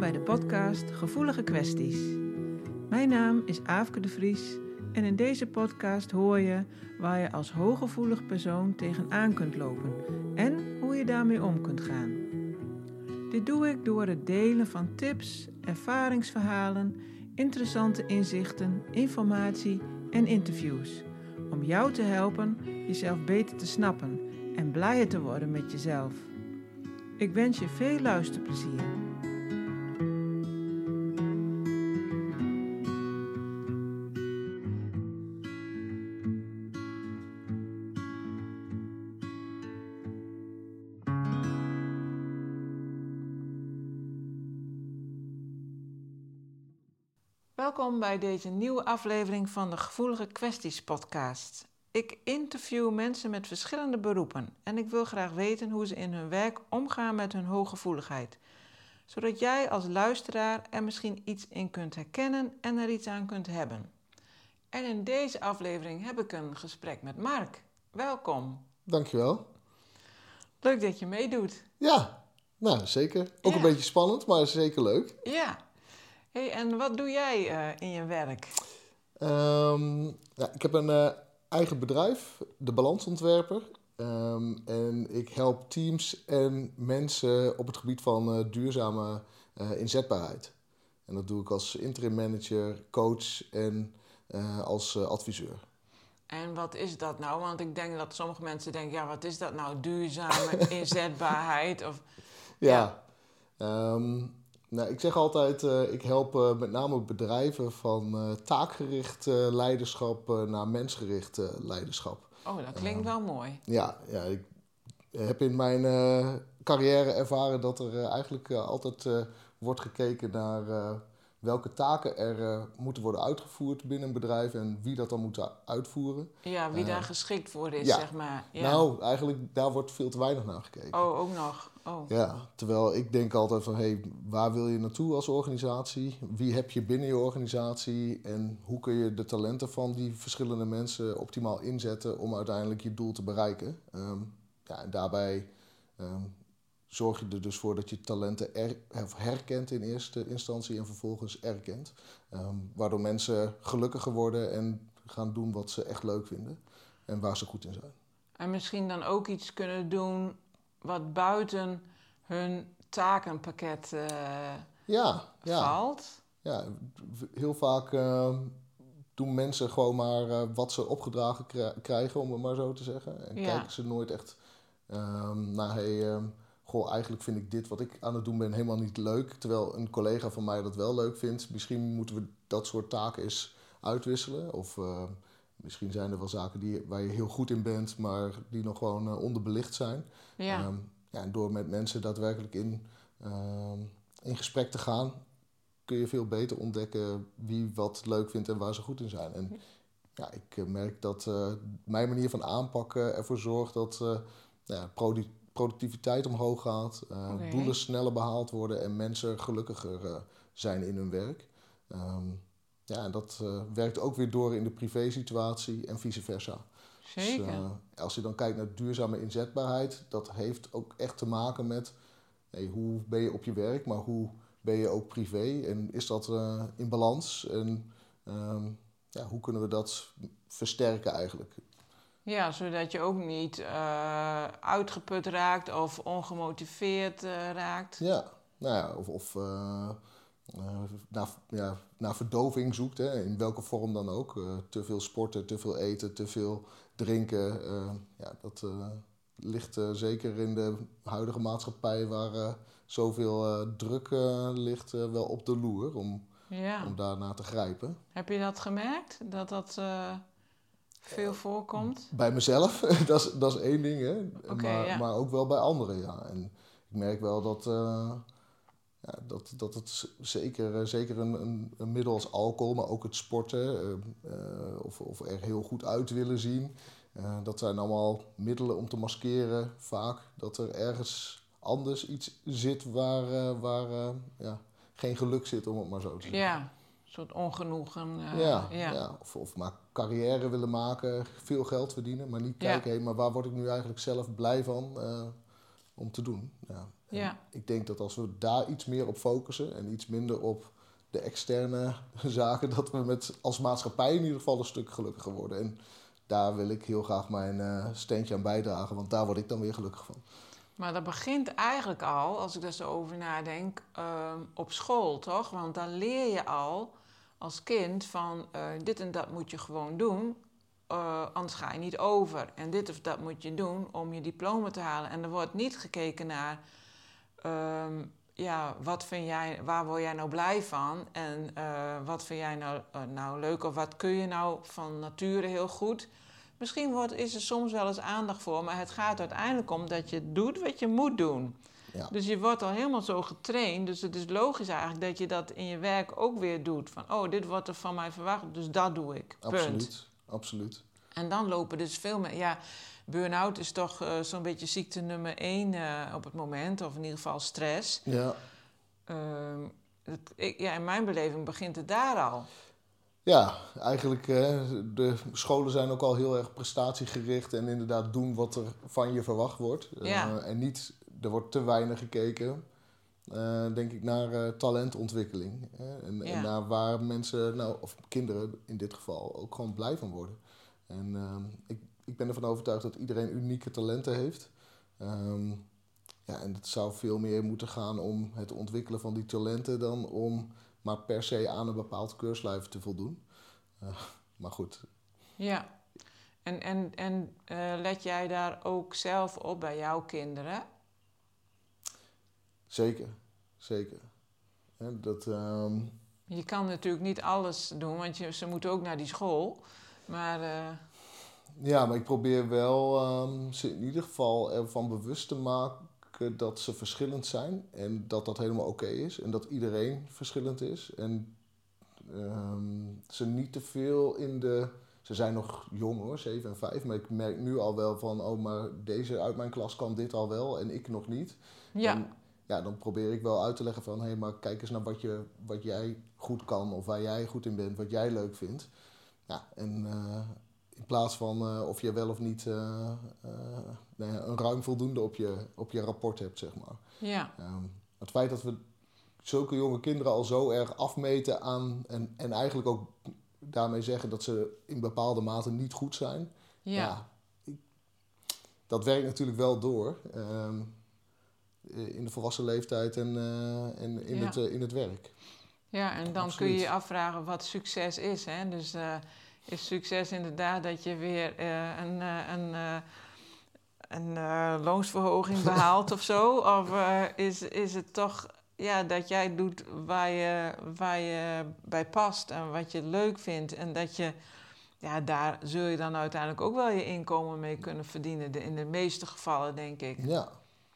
bij de podcast Gevoelige Kwesties. Mijn naam is Aafke de Vries en in deze podcast hoor je waar je als hooggevoelig persoon tegenaan kunt lopen en hoe je daarmee om kunt gaan. Dit doe ik door het delen van tips, ervaringsverhalen, interessante inzichten, informatie en interviews. Om jou te helpen jezelf beter te snappen en blijer te worden met jezelf. Ik wens je veel luisterplezier. Bij deze nieuwe aflevering van de Gevoelige Kwesties podcast. Ik interview mensen met verschillende beroepen en ik wil graag weten hoe ze in hun werk omgaan met hun hooggevoeligheid. Zodat jij als luisteraar er misschien iets in kunt herkennen en er iets aan kunt hebben. En in deze aflevering heb ik een gesprek met Mark. Welkom. Dankjewel. Leuk dat je meedoet. Ja, nou zeker. Ook Ja. een beetje spannend, maar zeker leuk. Ja. Hey, en wat doe jij eh, in je werk? Ehm, ja, ik heb een eh, eigen bedrijf, de Balansontwerper. Ehm, en ik help teams en mensen op het gebied van eh, duurzame inzetbaarheid. En dat doe ik als interim manager, coach en als adviseur. En wat is dat nou? Want ik denk dat sommige mensen denken, ja, wat is dat nou? Duurzame inzetbaarheid? Of, Ja. Ehm, nou, ik zeg altijd, eh, ik help eh, met name bedrijven van eh, taakgericht leiderschap naar mensgericht leiderschap. oh, dat klinkt wel mooi. Ja, ja, ik heb in mijn carrière ervaren dat er eigenlijk altijd wordt gekeken naar welke taken er eh, moeten worden uitgevoerd binnen een bedrijf en wie dat dan moet uitvoeren. Ja, wie Eh, daar geschikt voor is, ja. zeg maar. Ja. Nou, eigenlijk daar wordt veel te weinig naar gekeken. Oh, ook nog. Oh. Ja, terwijl ik denk altijd van, hé, hey, waar wil je naartoe als organisatie? Wie heb je binnen je organisatie? En hoe kun je de talenten van die verschillende mensen optimaal inzetten om uiteindelijk je doel te bereiken? Ehm, ja, en daarbij ehm, zorg je er dus voor dat je talenten er, herkent in eerste instantie en vervolgens erkent. Ehm, waardoor mensen gelukkiger worden en gaan doen wat ze echt leuk vinden en waar ze goed in zijn. En misschien dan ook iets kunnen doen wat buiten hun takenpakket eh, Ja, ja. valt. Ja, heel vaak eh, doen mensen gewoon maar eh, wat ze opgedragen kri- krijgen, om het maar zo te zeggen. En Ja. kijken ze nooit echt ehm naar, hey, ehm, goh, eigenlijk vind ik dit wat ik aan het doen ben helemaal niet leuk. Terwijl een collega van mij dat wel leuk vindt. Misschien moeten we dat soort taken eens uitwisselen. Of eh, misschien zijn er wel zaken die, waar je heel goed in bent, maar die nog gewoon eh, onderbelicht zijn. Ja. Ehm, ja, en door met mensen daadwerkelijk in, ehm, in gesprek te gaan, kun je veel beter ontdekken wie wat leuk vindt en waar ze goed in zijn. En ja, ik eh, merk dat mijn manier van aanpakken ervoor zorgt dat eh, ja, productiviteit omhoog gaat, eh, doelen sneller behaald worden en mensen gelukkiger eh, zijn in hun werk. Ehm, ja, en dat eh, werkt ook weer door in de privésituatie en vice versa. Dus, Zeker. als je dan kijkt naar duurzame inzetbaarheid, dat heeft ook echt te maken met hey, hoe ben je op je werk, maar hoe ben je ook privé en is dat in balans en ehm, ja, hoe kunnen we dat versterken eigenlijk? Ja, zodat je ook niet eh, uitgeput raakt of ongemotiveerd eh, raakt. Ja, nou ja, of, of eh, naar, ja, naar verdoving zoekt, hè, in welke vorm dan ook. Te veel sporten, te veel eten, te veel drinken. ja, dat ligt zeker in de huidige maatschappij waar zoveel druk ligt, wel op de loer om, Ja. om daarna te grijpen. Heb je dat gemerkt? Dat dat veel voorkomt? Bij mezelf, dat, is, dat is één ding, hè. Maar, ja. maar ook wel bij anderen, ja. En ik merk wel dat, eh, ja, dat, dat het zeker, eh, zeker een, een, een middel als alcohol, maar ook het sporten eh, eh, of, of er heel goed uit willen zien. eh, dat zijn allemaal middelen om te maskeren vaak dat er ergens anders iets zit waar, eh, waar eh, ja, geen geluk zit, om het maar zo te zeggen. Ja, soort ongenoegen. eh, Ja, ja. ja. Of, of maar carrière willen maken, veel geld verdienen, maar niet Ja. kijken, hé, maar waar word ik nu eigenlijk zelf blij van? eh, om te doen. Ja. Ja. Ik denk dat als we daar iets meer op focussen en iets minder op de externe zaken, dat we met, als maatschappij in ieder geval een stuk gelukkiger worden. En daar wil ik heel graag mijn eh, steentje aan bijdragen, want daar word ik dan weer gelukkig van. Maar dat begint eigenlijk al, als ik er zo over nadenk, ehm, op school, toch? Want dan leer je al als kind van eh, dit en dat moet je gewoon doen, eh, anders ga je niet over. En dit of dat moet je doen om je diploma te halen. En er wordt niet gekeken naar, ehm, ja, wat vind jij, waar word jij nou blij van? En eh, wat vind jij nou, nou leuk of wat kun je nou van nature heel goed? Misschien wordt, is er soms wel eens aandacht voor, maar het gaat uiteindelijk om dat je doet wat je moet doen. Ja. Dus je wordt al helemaal zo getraind. Dus het is logisch eigenlijk dat je dat in je werk ook weer doet. Van, oh, dit wordt er van mij verwacht, dus dat doe ik. Punt. Absoluut, absoluut. En dan lopen dus veel meer... Ja, burn-out is toch eh, zo'n beetje ziekte nummer één eh, op het moment. Of in ieder geval stress. Ja. Ehm, het, ik, ja, in mijn beleving begint het daar al. Ja, eigenlijk eh, de scholen zijn ook al heel erg prestatiegericht en inderdaad doen wat er van je verwacht wordt. Ja. en niet, er wordt te weinig gekeken, eh, denk ik, naar eh, talentontwikkeling. Hè? En, Ja. en naar waar mensen, nou, of kinderen in dit geval, ook gewoon blij van worden. En ehm, ik, ik ben ervan overtuigd dat iedereen unieke talenten heeft. Ehm, ja, en het zou veel meer moeten gaan om het ontwikkelen van die talenten dan om maar per se aan een bepaald keurslijf te voldoen. Eh, maar goed, Ja. En, en, en let jij daar ook zelf op bij jouw kinderen? Zeker, zeker. Dat, ehm, Je kan natuurlijk niet alles doen, want je, ze moeten ook naar die school. Maar eh, ja, maar ik probeer wel ehm, ze in ieder geval ervan bewust te maken dat ze verschillend zijn en dat dat helemaal oké is en dat iedereen verschillend is. En ehm, ze niet te veel in de. Ze zijn nog jong hoor, 7 en 5, maar ik merk nu al wel van, oh, maar deze uit mijn klas kan dit al wel en ik nog niet. ja, En ja, dan probeer ik wel uit te leggen van... hé, maar kijk eens naar wat, je, wat jij goed kan of waar jij goed in bent, wat jij leuk vindt. Ja, en eh, in plaats van eh, of je wel of niet eh, nou ja, een ruim voldoende op je, op je rapport hebt, zeg maar. ja, Ehm, het feit dat we zulke jonge kinderen al zo erg afmeten aan... en, en eigenlijk ook daarmee zeggen dat ze in bepaalde mate niet goed zijn... ja. ik- dat werkt natuurlijk wel door ehm, in de volwassen leeftijd en, eh, en in, Ja. het, eh, in het werk. Ja, en dan kun je je afvragen wat succes is. Hè? Dus eh, is succes inderdaad dat je weer eh, een, eh, een, eh, een eh, loonsverhoging behaalt of zo? Of eh, is, is het toch ja, dat jij doet waar je, waar je bij past en wat je leuk vindt? En dat je, ja, daar zul je dan uiteindelijk ook wel je inkomen mee kunnen verdienen. In de meeste gevallen, denk ik. Ja.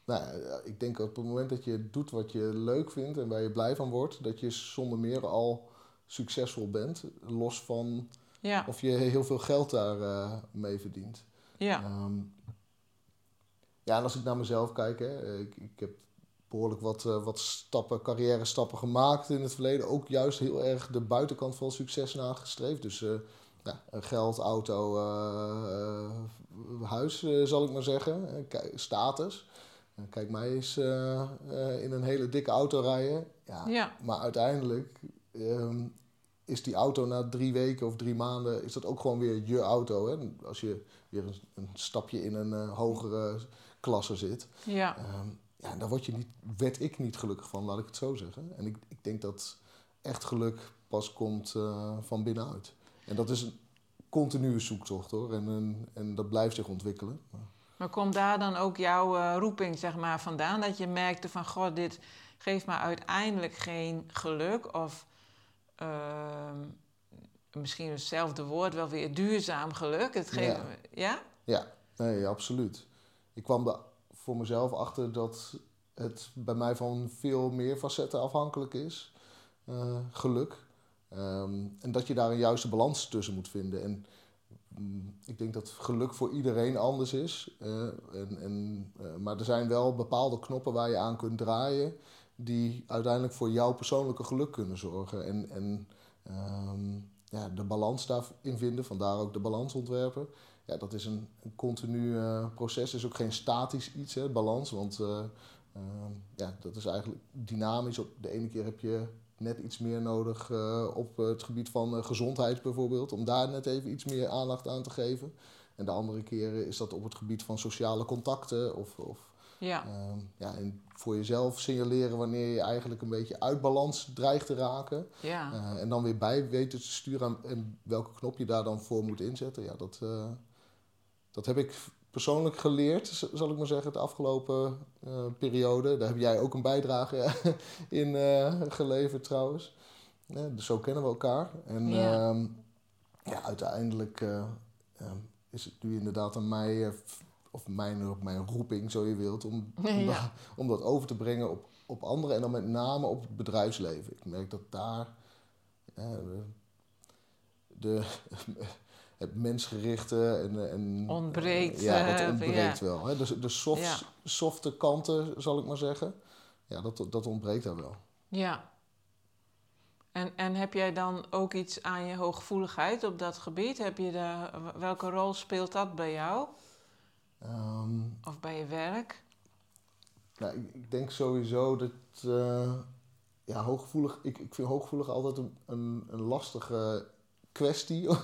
Nou, ja, ik denk op het moment dat je doet wat je leuk vindt en waar je blij van wordt, dat je zonder meer al succesvol bent. Los van Ja, of je heel veel geld daar eh, mee verdient. ja, Ehm, ja, en als ik naar mezelf kijk, hè, ik, ik heb behoorlijk wat, eh, wat stappen, carrière stappen gemaakt in het verleden. Ook juist heel erg de buitenkant van succes nagestreefd. Dus eh, ja, geld, auto, eh, eh, huis, eh, zal ik maar zeggen. Eh, status. Kijk, mij eens eh, eh, in een hele dikke auto rijden. Ja, ja, maar uiteindelijk ehm, is die auto na drie weken of drie maanden... is dat ook gewoon weer je auto. Hè? Als je weer een, een stapje in een eh, hogere klasse zit. ja. Ehm, ja, daar word je niet, werd ik niet gelukkig van, laat ik het zo zeggen. En ik, ik denk dat echt geluk pas komt van binnenuit. En dat is een continue zoektocht hoor. En, en, en dat blijft zich ontwikkelen. Maar komt daar dan ook jouw eh, roeping zeg maar, vandaan? Dat je merkte van, god, dit geeft me uiteindelijk geen geluk. Of ehm, misschien hetzelfde woord, wel weer duurzaam geluk. Het geeft, ja. Ja, nee, absoluut. Ik kwam er voor mezelf achter dat het bij mij van veel meer facetten afhankelijk is. eh, geluk. Ehm, en dat je daar een juiste balans tussen moet vinden. En ik denk dat geluk voor iedereen anders is. en, en, eh, maar er zijn wel bepaalde knoppen waar je aan kunt draaien. die uiteindelijk voor jouw persoonlijke geluk kunnen zorgen. En, en ehm, ja, de balans daarin vinden, vandaar ook de balans ontwerpen. ja, dat is een, een continu eh, proces. Is ook geen statisch iets, hè, balans. Want eh, ehm, ja, dat is eigenlijk dynamisch. Op de ene keer heb je net iets meer nodig eh, op het gebied van gezondheid bijvoorbeeld. Om daar net even iets meer aandacht aan te geven. En de andere keren is dat op het gebied van sociale contacten of, of Ja, Ehm, ja, en voor jezelf signaleren wanneer je eigenlijk een beetje uit balans dreigt te raken. ja. Eh, en dan weer bij weten te sturen aan- en welke knop je daar dan voor moet inzetten. Ja, dat, eh, dat heb ik persoonlijk geleerd, zal ik maar zeggen, de afgelopen eh, periode. Daar heb jij ook een bijdrage in eh, geleverd trouwens. Ja, dus zo kennen we elkaar. En Ja. ja, ja uiteindelijk eh, ehm, is het nu inderdaad aan mij, of mijn, mijn roeping zo je wilt, om, om, Ja. dat, om dat over te brengen op, op anderen en dan met name op het bedrijfsleven. Ik merk dat daar de, het mensgerichte en, en Ontbreekt, ja, eh, dat ontbreekt ja. wel. Hè? De, de soft, Ja. softe kanten, zal ik maar zeggen. Ja, dat, dat ontbreekt daar wel. Ja. En, en heb jij dan ook iets aan je hooggevoeligheid op dat gebied? Heb je de, welke rol speelt dat bij jou? Ehm, Of bij je werk? Nou, ik, ik denk sowieso dat. eh, ja, hooggevoelig. Ik, ik vind hooggevoelig altijd een, een, een lastige kwestie, om,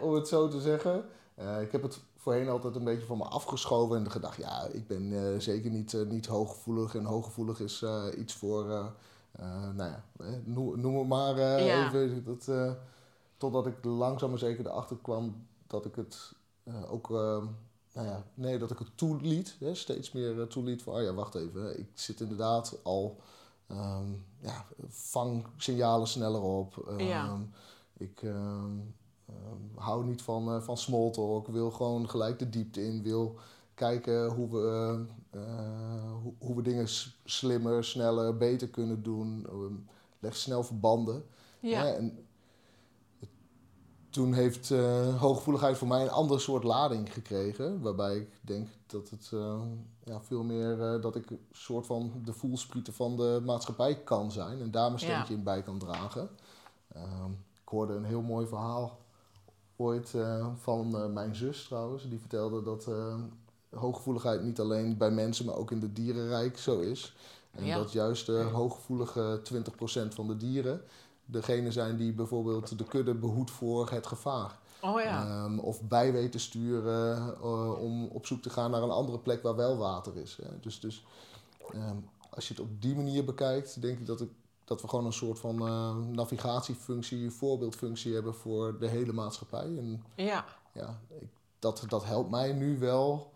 om het zo te zeggen. Eh, ik heb het voorheen altijd een beetje van me afgeschoven en gedacht, ja, ik ben eh, zeker niet, eh, niet hooggevoelig. En hooggevoelig is iets voor, nou ja, noem, noem het maar even. Dat, totdat ik langzaam maar zeker erachter kwam dat ik het ook, nou ja, nee, dat ik het toeliet. Hè, steeds meer toeliet van, oh ja, wacht even, ik zit inderdaad al, ehm, ja, vang signalen sneller op. Ja. Ehm, Ik ehm, ehm, hou niet van, eh, van small talk, wil gewoon gelijk de diepte in, wil kijken hoe we, eh, eh, hoe, hoe we dingen slimmer, sneller, beter kunnen doen. Ehm, leg snel verbanden. Ja. Hè, en toen heeft hooggevoeligheid voor mij een ander soort lading gekregen. Waarbij ik denk dat het ja, veel meer dat ik een soort van de voelsprieten van de maatschappij kan zijn. En daar mijn Ja. steentje in bij kan dragen. Ik hoorde een heel mooi verhaal ooit eh, van eh, mijn zus trouwens. Die vertelde dat eh, hooggevoeligheid niet alleen bij mensen, maar ook in het dierenrijk zo is. En Ja. dat juist de hooggevoelige 20% van de dieren degene zijn die bijvoorbeeld de kudde behoedt voor het gevaar. Oh ja. Ehm, of bij weten sturen om op zoek te gaan naar een andere plek waar wel water is. Hè. Dus, dus ehm, als je het op die manier bekijkt, denk ik dat, ik, dat we gewoon een soort van eh, navigatiefunctie, voorbeeldfunctie hebben voor de hele maatschappij. En Ja. ja, ik, dat, dat helpt mij nu wel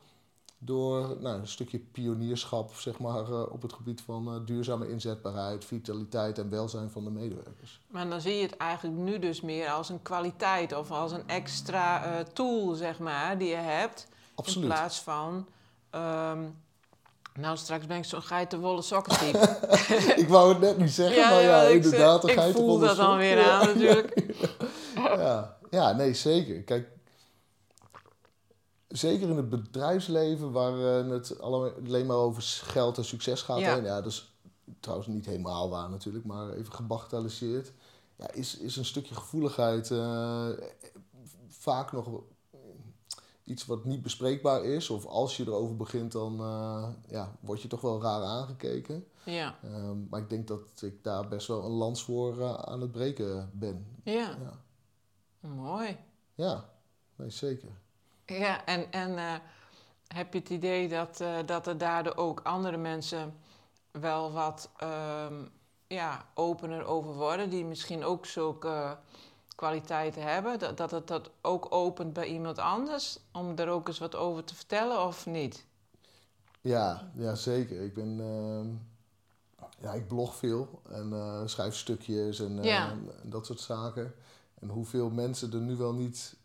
door nou, een stukje pionierschap zeg maar, eh, op het gebied van eh, duurzame inzetbaarheid, vitaliteit en welzijn van de medewerkers. Maar dan zie je het eigenlijk nu dus meer als een kwaliteit of als een extra tool, zeg maar, die je hebt. In plaats van. ehm, nou, straks ben ik zo'n geitenwolle sokken type. ik wou het net niet zeggen, maar ja, ik, zeg- inderdaad. een ik voel geitenwolle dat dan weer Ja. aan natuurlijk. Ja, ja, nee, zeker. Kijk, zeker in het bedrijfsleven waar eh, het alle- alleen maar over geld en succes gaat. Ja. Ja. ja, dat is trouwens niet helemaal waar natuurlijk, maar even gebagatelliseerd. Ja, is, is een stukje gevoeligheid eh, vaak nog iets wat niet bespreekbaar is. Of als je erover begint, dan eh, ja, word je toch wel raar aangekeken. Ja, Ehm, maar ik denk dat ik daar best wel een lans voor eh, aan het breken ben. ja. Ja, mooi. ja nee, zeker. Ja, en, en eh, heb je het idee dat, dat er daardoor ook andere mensen wel wat ehm, ja, opener over worden, die misschien ook zulke kwaliteiten hebben? Dat, dat het dat ook opent bij iemand anders, om er ook eens wat over te vertellen of niet? Ja, ja zeker. Ik ben... ehm, ja, ik blog veel en eh, schrijf stukjes en, eh, Ja. en dat soort zaken. En hoeveel mensen er nu wel niet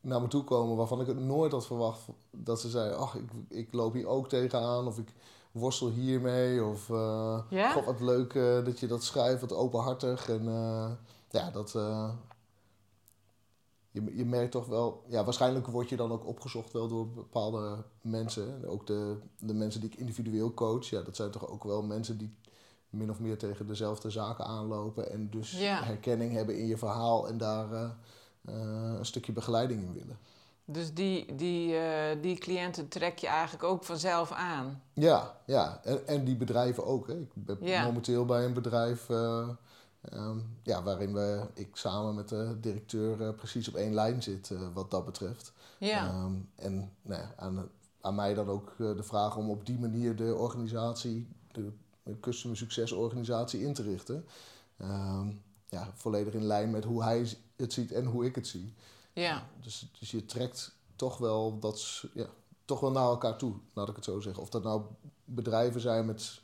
naar me toe komen waarvan ik het nooit had verwacht dat ze zeiden, ach, ik, ik loop hier ook tegenaan of ik worstel hiermee of eh, Ja? god, wat leuk dat je dat schrijft, wat openhartig en ja, dat... je, je merkt toch wel, ja, waarschijnlijk word je dan ook opgezocht wel door bepaalde mensen. Ook de, de mensen die ik individueel coach, ja, dat zijn toch ook wel mensen die min of meer tegen dezelfde zaken aanlopen. En dus Ja. herkenning hebben in je verhaal en daar eh, eh, een stukje begeleiding in willen. Dus die, die, eh, die cliënten trek je eigenlijk ook vanzelf aan. Ja, ja. En, en die bedrijven ook. Hè. Ik ben Ja. momenteel bij een bedrijf eh, ehm, ja, waarin we, ik samen met de directeur eh, precies op één lijn zit eh, wat dat betreft. Ja, Ehm, en nou ja, aan, aan mij dan ook eh, de vraag om op die manier de organisatie, de, customer succesorganisatie in te richten. Ehm, ja, volledig in lijn met hoe hij het ziet en hoe ik het zie. ja, Dus, dus je trekt toch wel, dat, ja, toch wel naar elkaar toe, laat ik het zo zeggen. Of dat nou bedrijven zijn met,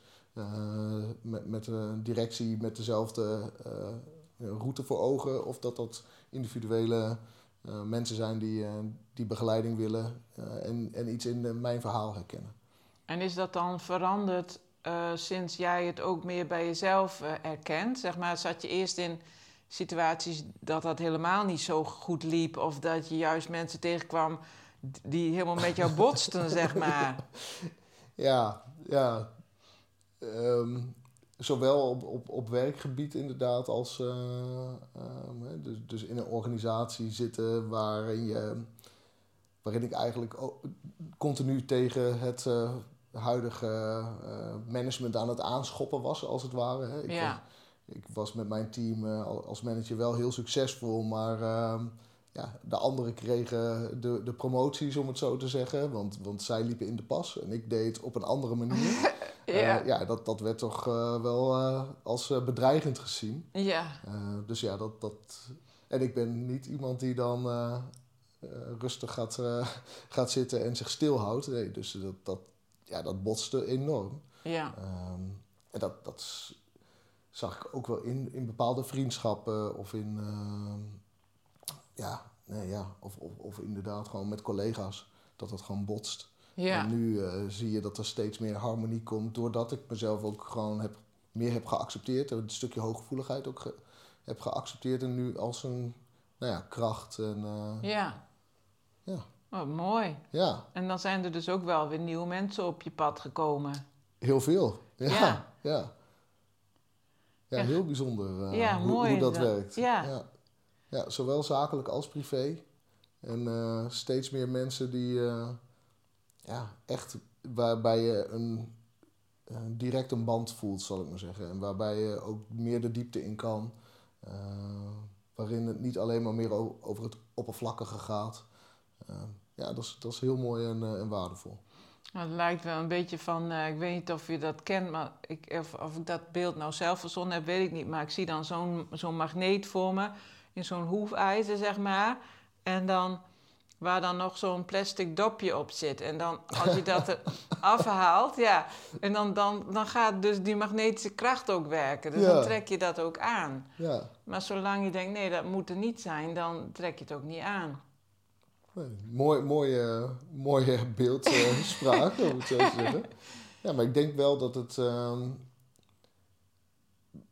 met, met een directie met dezelfde eh, route voor ogen, of dat dat individuele eh, mensen zijn die, eh, die begeleiding willen eh, en, en iets in eh, mijn verhaal herkennen. En is dat dan veranderd eh, sinds jij het ook meer bij jezelf eh, erkent? Zeg maar, zat je eerst in situaties dat dat helemaal niet zo goed liep, of dat je juist mensen tegenkwam die helemaal met jou botsten, zeg maar? Ja, ja. Ehm, zowel op, op, op werkgebied inderdaad als eh, ehm, hè, dus, dus in een organisatie zitten waarin, je, waarin ik eigenlijk ook continu tegen het eh, huidige eh, management aan het aanschoppen was, als het ware. Hè. Ik, Ja, was, ik was met mijn team al- als manager wel heel succesvol, maar ehm, ja, de anderen kregen de, de promoties, om het zo te zeggen. Want, want zij liepen in de pas en ik deed het op een andere manier. ja, Eh, ja dat, dat werd toch eh, wel eh, als bedreigend gezien. ja, dus ja, dat, dat... En ik ben niet iemand die dan rustig gaat, gaat zitten en zich stilhoudt. Nee, dus dat, dat, ja, dat botste enorm. ja, Ehm, en dat, dat zag ik ook wel in, in bepaalde vriendschappen of in... ja, nee, ja of, of, of inderdaad gewoon met collega's. Dat dat gewoon botst. ja, En nu eh, zie je dat er steeds meer harmonie komt, doordat ik mezelf ook gewoon heb, meer heb geaccepteerd. Een stukje hooggevoeligheid ook ge- heb geaccepteerd en nu als een nou ja, kracht. En, eh, ja. Ja. Oh, mooi. ja, En dan zijn er dus ook wel weer nieuwe mensen op je pad gekomen. heel veel. Ja, Ja. ja. heel bijzonder Ja, hoe, dat. werkt. Ja. Ja. Zowel zakelijk als privé. En eh, steeds meer mensen die eh, ja, echt waarbij je een, eh, direct een band voelt, zal ik maar zeggen. En waarbij je ook meer de diepte in kan. Waarin het niet alleen maar meer over het oppervlakkige gaat. Ja, dat is, dat is heel mooi en, waardevol. Nou, Het lijkt wel een beetje van, ik weet niet of je dat kent, maar ik, of, of ik dat beeld nou zelf verzonnen heb, weet ik niet. Maar ik zie dan zo'n zo'n magneet voor me, in zo'n hoefijzer, zeg maar. En dan, waar dan nog zo'n plastic dopje op zit. En dan, als je dat er afhaalt, ja. En dan, dan, dan gaat dus die magnetische kracht ook werken. Dus Ja. dan trek je dat ook aan. Ja, Maar zolang je denkt, nee, dat moet er niet zijn, dan trek je het ook niet aan. nee, mooi, mooie, mooie beeldspraak, om het zo te zeggen. Ja, maar ik denk wel dat het, ehm,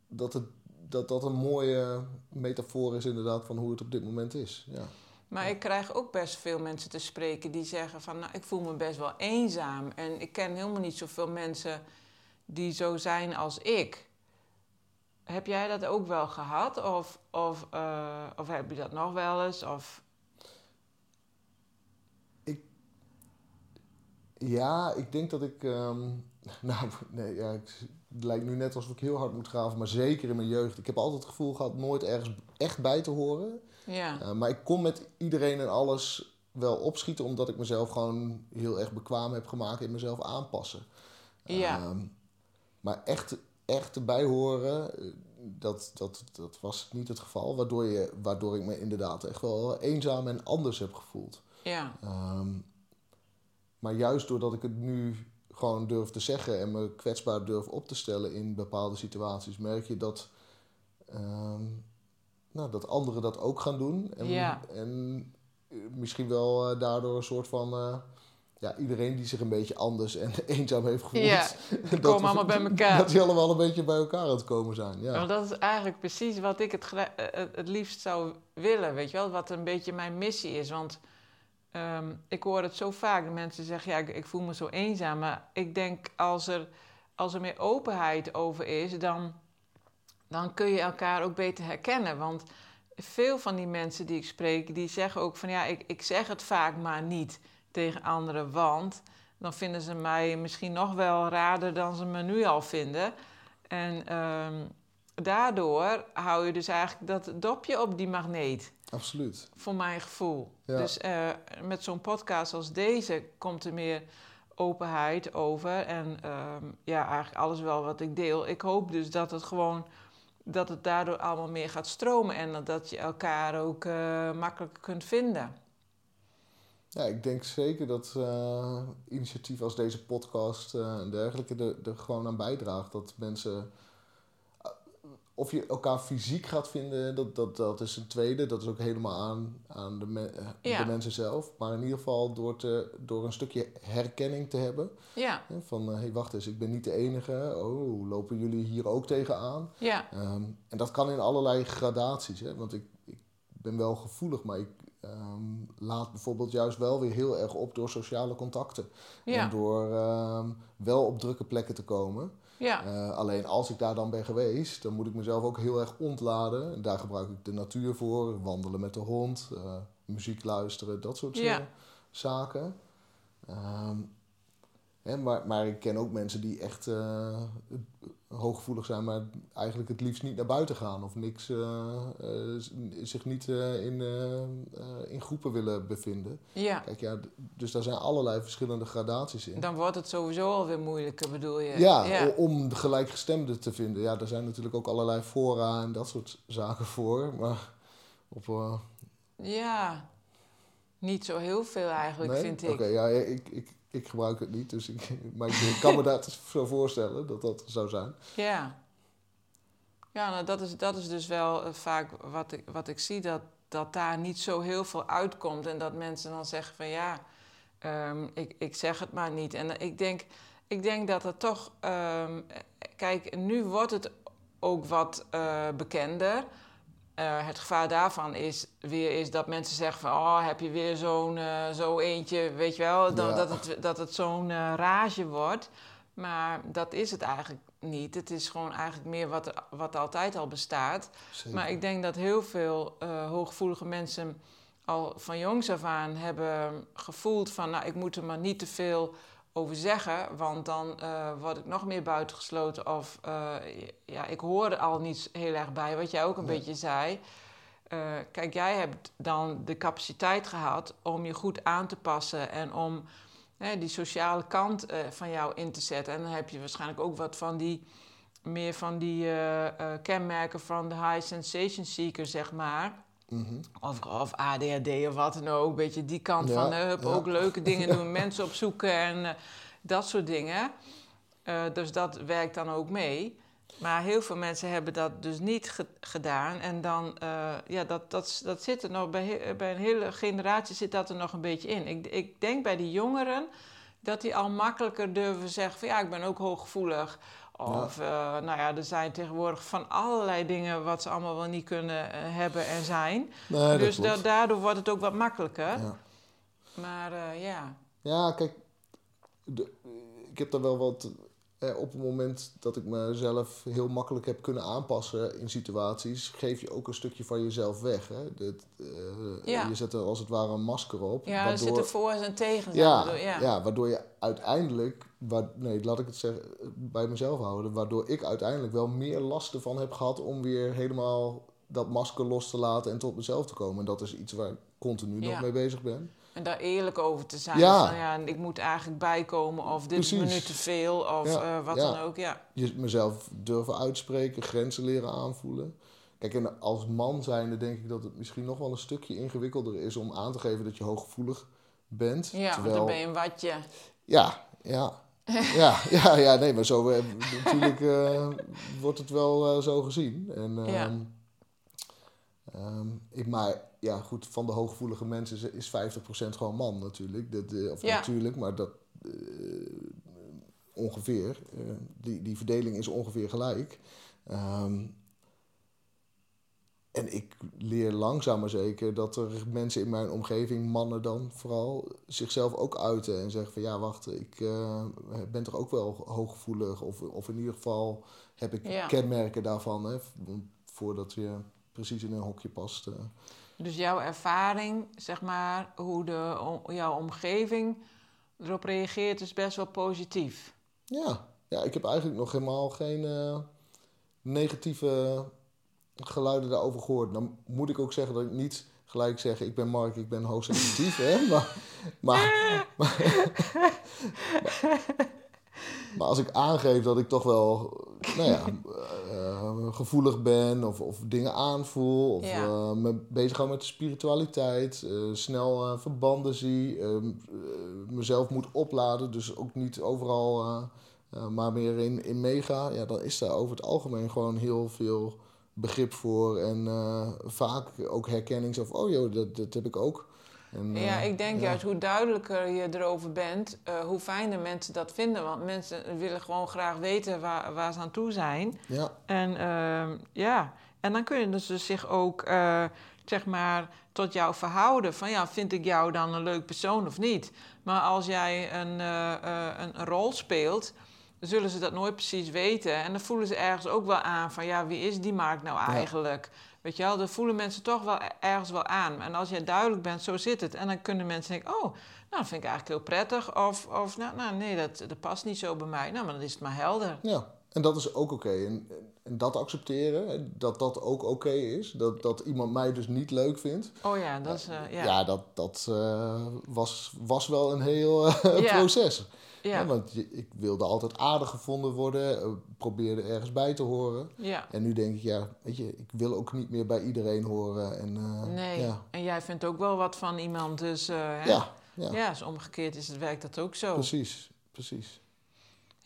dat, het, dat dat een mooie metafoor is inderdaad van hoe het op dit moment is. Ja. Maar ik krijg ook best veel mensen te spreken die zeggen van... nou, ik voel me best wel eenzaam. En ik ken helemaal niet zoveel mensen die zo zijn als ik. Heb jij dat ook wel gehad? Of, of, eh, of heb je dat nog wel eens? Of, Ja, ik denk dat ik. ehm, nou, nee, ja, ik, het lijkt nu net alsof ik heel hard moet graven, maar zeker in mijn jeugd. Ik heb altijd het gevoel gehad nooit ergens echt bij te horen. ja, Uh, maar ik kon met iedereen en alles wel opschieten, omdat ik mezelf gewoon heel erg bekwaam heb gemaakt in mezelf aanpassen. Ja. Ehm, maar echt, echt erbij horen, eh, dat, dat, dat was niet het geval. Waardoor, je, waardoor ik me inderdaad echt wel eenzaam en anders heb gevoeld. ja, Ehm, maar juist doordat ik het nu gewoon durf te zeggen en me kwetsbaar durf op te stellen in bepaalde situaties, merk je dat, ehm, nou, dat anderen dat ook gaan doen. En, Ja. en eh, misschien wel eh, daardoor een soort van. eh, ja, iedereen die zich een beetje anders en eenzaam heeft gevoeld. Ja, dat komen allemaal bij elkaar. Dat die allemaal een beetje bij elkaar aan het komen zijn. Ja. Want dat is eigenlijk precies wat ik het, het, het liefst zou willen, weet je wel? Wat een beetje mijn missie is. Want ehm, ik hoor het zo vaak, mensen zeggen, ja, ik, ik voel me zo eenzaam. Maar ik denk, als er, als er meer openheid over is, dan, dan kun je elkaar ook beter herkennen. Want veel van die mensen die ik spreek, die zeggen ook van ja, ik, ik zeg het vaak maar niet tegen anderen, want dan vinden ze mij misschien nog wel raarder dan ze me nu al vinden. En ehm, daardoor hou je dus eigenlijk dat dopje op die magneet. Absoluut. Voor mijn gevoel. Ja. Dus eh, met zo'n podcast als deze komt er meer openheid over. En ehm, ja, eigenlijk alles wel wat ik deel. Ik hoop dus dat het gewoon dat het daardoor allemaal meer gaat stromen en dat je elkaar ook uh, makkelijker kunt vinden. Ja, ik denk zeker dat uh, initiatief als deze podcast uh, en dergelijke er, er, gewoon aan bijdraagt. Dat mensen, of je elkaar fysiek gaat vinden, dat, dat, dat is een tweede. Dat is ook helemaal aan, aan de, me, ja. de mensen zelf. Maar in ieder geval door, te, door een stukje herkenning te hebben. Ja. Van, hé, hey, wacht eens, ik ben niet de enige. Oh, lopen jullie hier ook tegenaan? Ja. Um, en dat kan in allerlei gradaties. Hè? Want ik, ik ben wel gevoelig, maar ik um, laat bijvoorbeeld juist wel weer heel erg op door sociale contacten. Ja. En door um, wel op drukke plekken te komen. Ja. Uh, alleen als ik daar dan ben geweest, dan moet ik mezelf ook heel erg ontladen. En daar gebruik ik de natuur voor. Wandelen met de hond, uh, muziek luisteren, dat soort Ja. uh, zaken. Um, hè, maar, maar ik ken ook mensen die echt uh, hooggevoelig zijn, maar eigenlijk het liefst niet naar buiten gaan. Of niks, zich niet in, in groepen willen bevinden. Ja. Kijk, ja, dus daar zijn allerlei verschillende gradaties in. Dan wordt het sowieso alweer moeilijker, bedoel je? Ja, ja. om de gelijkgestemden te vinden. Ja, daar zijn natuurlijk ook allerlei fora en dat soort zaken voor. Maar op... Ja, niet zo heel veel eigenlijk, nee? vind ik. Oké, okay, ja, ik, ik, ik gebruik het niet, dus ik, maar ik kan me dat zo voorstellen dat dat zou zijn. Ja. Ja, nou, dat, is, dat is dus wel uh, vaak wat ik, wat ik zie, dat, dat daar niet zo heel veel uitkomt. En dat mensen dan zeggen van ja, um, ik, ik zeg het maar niet. En ik denk, ik denk dat het toch... Um, kijk, nu wordt het ook wat uh, bekender. Uh, het gevaar daarvan is weer is dat mensen zeggen van... oh, heb je weer zo'n uh, zo eentje, weet je wel? Ja. Dat het, dat het zo'n uh, rage wordt. Maar dat is het eigenlijk niet. Het is gewoon eigenlijk meer wat, wat altijd al bestaat. Zeker. Maar ik denk dat heel veel hooggevoelige mensen al van jongs af aan hebben gevoeld van... nou, ik moet er maar niet te veel over zeggen, want dan uh, word ik nog meer buitengesloten. Of uh, ja, ik hoor er al niet heel erg bij, wat jij ook een Nee. beetje zei. Uh, kijk, jij hebt dan de capaciteit gehad om je goed aan te passen en om hè, die sociale kant van jou in te zetten. En dan heb je waarschijnlijk ook wat van die, meer van die kenmerken van de high sensation seeker, zeg maar. Of, of ADHD of wat dan ook. Een beetje die kant Ja, van uh, hup, ja. ook leuke dingen doen, mensen opzoeken en uh, dat soort dingen. Uh, dus dat werkt dan ook mee. Maar heel veel mensen hebben dat dus niet ge gedaan. En dan, uh, ja, dat, dat, dat zit er nog, bij, bij een hele generatie zit dat er nog een beetje in. Ik, ik denk bij die jongeren dat die al makkelijker durven zeggen van ja, ik ben ook hooggevoelig. Of, ja. Uh, nou ja, er zijn tegenwoordig van allerlei dingen wat ze allemaal wel niet kunnen uh, hebben en zijn. Nee, dus dat da klopt. daardoor wordt het ook wat makkelijker. Ja. Maar uh, ja. Ja, kijk, de, ik heb daar wel wat. Eh, op het moment dat ik mezelf heel makkelijk heb kunnen aanpassen in situaties, geef je ook een stukje van jezelf weg. Hè? Dat, uh, Ja. Je zet er als het ware een masker op. Ja, er zitten voor's en tegens ja. Ja. ja, waardoor je uiteindelijk, nee, laat ik het zeggen, bij mezelf houden, waardoor ik uiteindelijk wel meer last ervan heb gehad om weer helemaal dat masker los te laten en tot mezelf te komen. En dat is iets waar ik continu Ja. nog mee bezig ben. En daar eerlijk over te zijn. Ja. Van, ja, ik moet eigenlijk bijkomen of dit is me nu te veel of Ja, uh, wat ja. dan ook. Ja. je mezelf durven uitspreken, grenzen leren aanvoelen. Kijk, en als man zijnde denk ik dat het misschien nog wel een stukje ingewikkelder is om aan te geven dat je hooggevoelig bent. Ja, Terwijl, dan ben je een watje. ja, ja, ja, ja, ja, nee, maar zo eh, natuurlijk eh, wordt het wel eh, zo gezien. En, ehm, Ja. Ehm, ik, maar ja, goed, van de hooggevoelige mensen is- is 50% gewoon man natuurlijk. Dat, eh, of Ja. natuurlijk, maar dat eh, ongeveer. eh, die, die verdeling is ongeveer gelijk. Ehm, en ik leer langzaam maar zeker dat er mensen in mijn omgeving, mannen dan vooral, zichzelf ook uiten en zeggen van ja, wacht, ik ben toch ook wel hooggevoelig. Of, of in ieder geval heb ik Ja. kenmerken daarvan. Hè, voordat je precies in een hokje past. eh. Dus jouw ervaring, zeg maar, hoe de, jouw omgeving erop reageert, is best wel positief. Ja, ja, ik heb eigenlijk nog helemaal geen eh, negatieve geluiden daarover gehoord. Dan moet ik ook zeggen dat ik niet gelijk zeg, ik ben Mark, ik ben hoogsensitief. hè? Maar, maar, maar, maar als ik aangeef dat ik toch wel nou ja, eh, gevoelig ben of, of dingen aanvoel... of Ja. eh, me bezig hou met de spiritualiteit, eh, snel eh, verbanden zie... eh, eh, mezelf moet opladen, dus ook niet overal... eh, maar meer in, in mega, ja, dan is daar over het algemeen gewoon heel veel begrip voor. En eh, vaak ook herkenning zo van, oh joh, dat, dat heb ik ook. En, Ja, eh, ik denk ja. juist hoe duidelijker je erover bent, eh, hoe fijner mensen dat vinden. Want mensen willen gewoon graag weten waar, waar ze aan toe zijn. Ja, En ehm, ja, en dan kunnen ze zich ook, eh, zeg maar, tot jou verhouden. Van ja, vind ik jou dan een leuk persoon of niet? Maar als jij een, een, rol speelt, zullen ze dat nooit precies weten. En dan voelen ze ergens ook wel aan van ja, wie is die Mark nou eigenlijk? Weet je wel, dan voelen mensen toch wel e- ergens wel aan. En als jij duidelijk bent, zo zit het. En dan kunnen mensen denken, oh, nou, dat vind ik eigenlijk heel prettig. Of, of nou, nou, nee, dat, dat past niet zo bij mij. Nou, maar dan is het maar helder. ja. En dat is ook oké. En, en dat accepteren, dat dat ook oké is. Dat, dat iemand mij dus niet leuk vindt. Oh ja, dat is, eh, Ja, ja. dat, dat eh, was, was wel een heel eh, Ja. proces. ja. Want ik wilde altijd aardig gevonden worden. probeerde ergens bij te horen. ja. En nu denk ik, ja, weet je, ik wil ook niet meer bij iedereen horen. En, Nee, en jij vindt ook wel wat van iemand, dus ja, ja, ja, dus omgekeerd is het, werkt dat ook zo. precies, precies.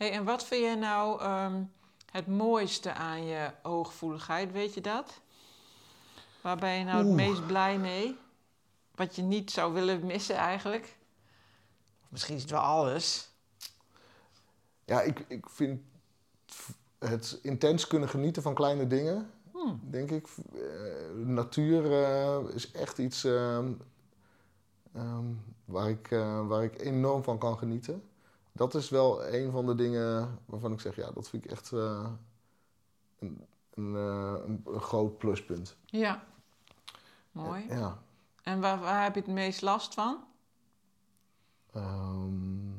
Hey, en wat vind jij nou ehm, het mooiste aan je hooggevoeligheid, weet je dat? Waar ben je nou het Oeh. meest blij mee? Wat je niet zou willen missen eigenlijk? Of misschien is het wel alles. Ja, ik, ik vind het intens kunnen genieten van kleine dingen, Hmm. denk ik. Eh, natuur eh, is echt iets ehm, ehm, waar, ik, eh, waar ik enorm van kan genieten. Dat is wel een van de dingen waarvan ik zeg, ja, dat vind ik echt eh, een, een, eh, een, een groot pluspunt. Ja. Mooi. Ja. En waar, waar heb je het meest last van? Ehm,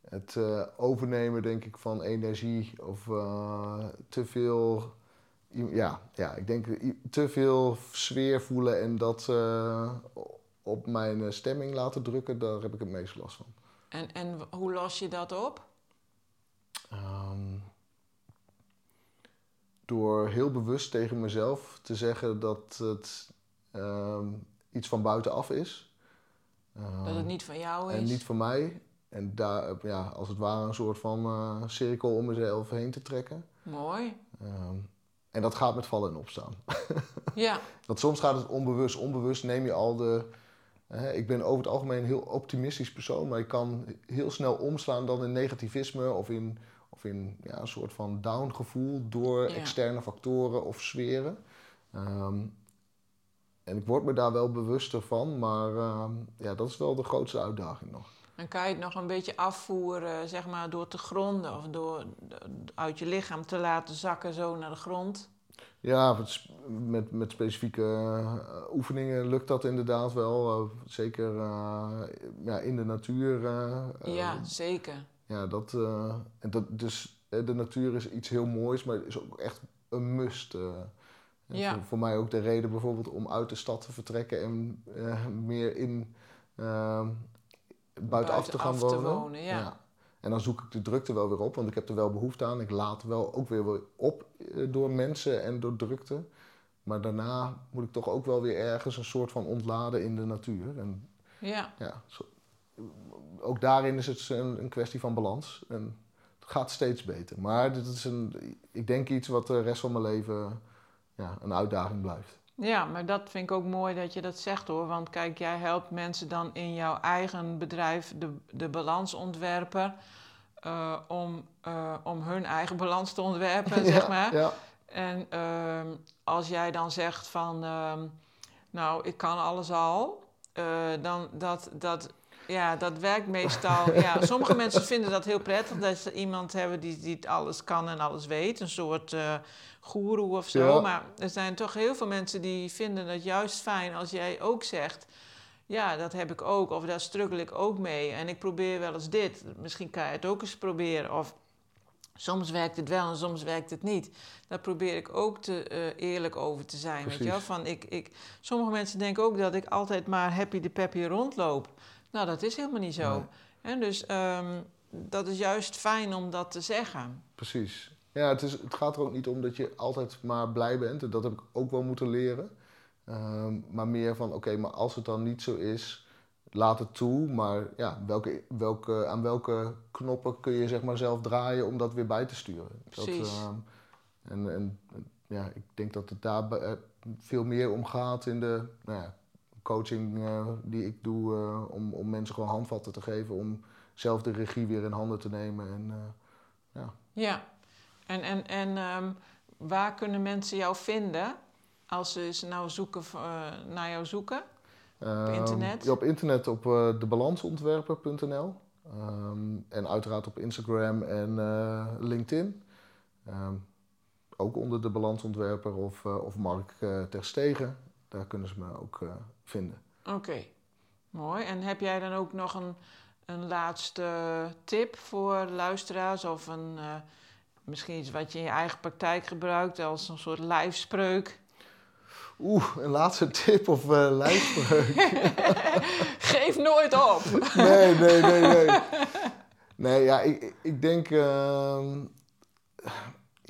het eh, overnemen, denk ik, van energie of te veel. Ja, ja, ik denk te veel sfeer voelen en dat op mijn stemming laten drukken, daar heb ik het meest last van. En, en hoe los je dat op? Ehm, door heel bewust tegen mezelf te zeggen dat het ehm, iets van buitenaf is. Dat Ehm, het niet van jou is? En niet voor mij. En daar, ja, als het ware, een soort van eh, cirkel om mezelf heen te trekken. Mooi. En dat gaat met vallen en opstaan. Ja, Want soms gaat het onbewust. Onbewust neem je al de. Ik ben over het algemeen een heel optimistisch persoon, maar ik kan heel snel omslaan dan in negativisme of in, of in ja, een soort van down gevoel door Ja. externe factoren of sferen. Ehm, en ik word me daar wel bewuster van, maar ehm, ja, dat is wel de grootste uitdaging nog. dan kan je het nog een beetje afvoeren, zeg maar, door te gronden of door uit je lichaam te laten zakken zo naar de grond. Ja, met, met, met specifieke eh, oefeningen lukt dat inderdaad wel. eh, zeker eh, ja, in de natuur. ja, zeker. ja, dat, en dat, dus de natuur is iets heel moois, maar het is ook echt een must. Ja. voor, voor mij ook de reden bijvoorbeeld om uit de stad te vertrekken en meer in buitenaf te gaan Buitenaf te wonen. wonen, ja. En dan zoek ik de drukte wel weer op, want ik heb er wel behoefte aan. Ik laat wel ook weer op eh, door mensen en door drukte. Maar daarna moet ik toch ook wel weer ergens een soort van ontladen in de natuur. En Ja, ja, zo- ook daarin is het een, een kwestie van balans. En het gaat steeds beter. Maar dit is een, ik denk iets wat de rest van mijn leven ja, een uitdaging blijft. Ja, maar dat vind ik ook mooi dat je dat zegt hoor. Want kijk, jij helpt mensen dan in jouw eigen bedrijf de, de balans ontwerpen. eh, om, eh, om hun eigen balans te ontwerpen, zeg maar. Ja, En ehm, als jij dan zegt van, ehm, nou, ik kan alles al, eh, dan dat, dat ja, dat werkt meestal. Ja, sommige mensen vinden dat heel prettig dat ze iemand hebben die, die alles kan en alles weet. Een soort uh, goeroe of zo. Ja. Maar er zijn toch heel veel mensen die vinden het juist fijn als jij ook zegt. Ja, dat heb ik ook. Of daar struggle ik ook mee. En ik probeer wel eens dit. Misschien kan je het ook eens proberen. Of soms werkt het wel en soms werkt het niet. Daar probeer ik ook te, eh, eerlijk over te zijn. Weet je wel? Van ik, ik, sommige mensen denken ook dat ik altijd maar happy de peppy rondloop. Nou, dat is helemaal niet zo. Nee. En dus ehm, dat is juist fijn om dat te zeggen. Precies. Ja, het, is, het gaat er ook niet om dat je altijd maar blij bent. En dat heb ik ook wel moeten leren. Ehm, maar meer van, oké, maar als het dan niet zo is, laat het toe. Maar ja, welke, welke, aan welke knoppen kun je zeg maar zelf draaien om dat weer bij te sturen? Precies. Dat, ehm, en, en ja, ik denk dat het daar eh, veel meer om gaat in de nou ja, coaching eh, die ik doe. eh, om, om mensen gewoon handvatten te geven om zelf de regie weer in handen te nemen. En, eh, Ja. En, en, en ehm, waar kunnen mensen jou vinden als ze eens nou zoeken, naar jou zoeken? Ehm, internet? Ja, op internet op debalansontwerper.nl. Ehm, en uiteraard op Instagram en LinkedIn. Ook onder de balansontwerper of, of Mark eh Terstegen. Daar kunnen ze me ook eh, vinden. Oké, mooi. En heb jij dan ook nog een, een laatste tip voor luisteraars? Of een, eh, misschien iets wat je in je eigen praktijk gebruikt als een soort lijfspreuk? Oeh, een laatste tip of uh, lijfspreuk. Geef nooit op! nee, nee, nee, nee. Nee, ja, ik, ik denk... ehm,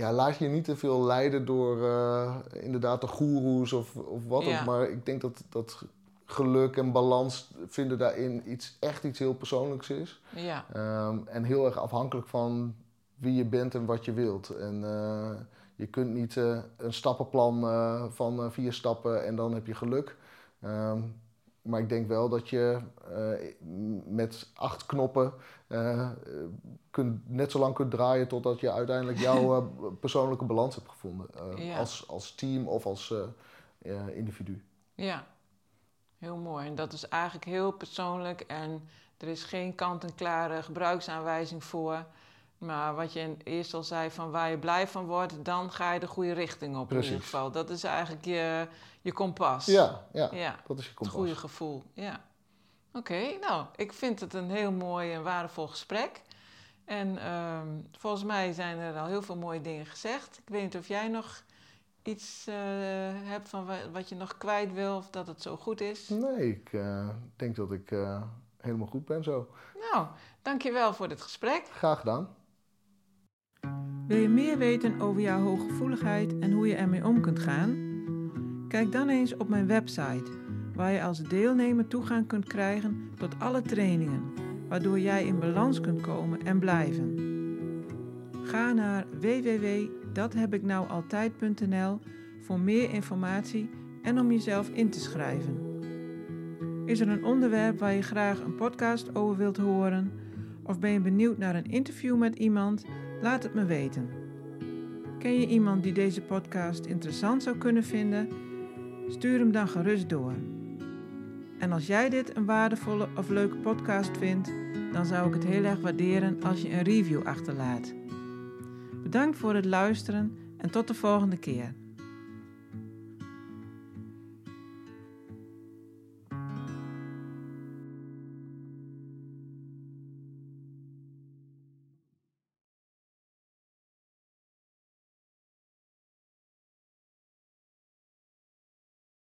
ja, laat je niet te veel leiden door eh, inderdaad de goeroes of, of wat Ja. ook. Maar ik denk dat, dat geluk en balans vinden daarin iets, echt iets heel persoonlijks is. Ja, Ehm, en heel erg afhankelijk van wie je bent en wat je wilt. En eh, je kunt niet eh, een stappenplan van vier stappen en dan heb je geluk. Ehm, maar ik denk wel dat je eh, met acht knoppen eh, kunt, net zo lang kunt draaien totdat je uiteindelijk jouw eh, persoonlijke balans hebt gevonden. Ja. als, als team of als individu. ja. Heel mooi. En dat is eigenlijk heel persoonlijk en er is geen kant-en-klare gebruiksaanwijzing voor. Maar wat je eerst al zei, van waar je blij van wordt, dan ga je de goede richting op in ieder geval. Dat is eigenlijk je, je kompas. Ja, ja, ja. dat is je Het kompas. goede gevoel, ja. Oké, nou, ik vind het een heel mooi en waardevol gesprek. En ehm, volgens mij zijn er al heel veel mooie dingen gezegd. Ik weet niet of jij nog iets eh, hebt van wa- wat je nog kwijt wil of dat het zo goed is. Nee, ik eh, denk dat ik eh, helemaal goed ben zo. Nou, dankjewel voor dit gesprek. Graag gedaan. Wil je meer weten over jouw hooggevoeligheid en hoe je ermee om kunt gaan? Kijk dan eens op mijn website, waar je als deelnemer toegang kunt krijgen tot alle trainingen, waardoor jij in balans kunt komen en blijven. Ga naar www.dathebiknoualtijd.nl voor meer informatie en om jezelf in te schrijven. Is er een onderwerp waar je graag een podcast over wilt horen? Of ben je benieuwd naar een interview met iemand? Laat het me weten. Ken je iemand die deze podcast interessant zou kunnen vinden? Stuur hem dan gerust door. En als jij dit een waardevolle of leuke podcast vindt, dan zou ik het heel erg waarderen als je een review achterlaat. Bedankt voor het luisteren en tot de volgende keer.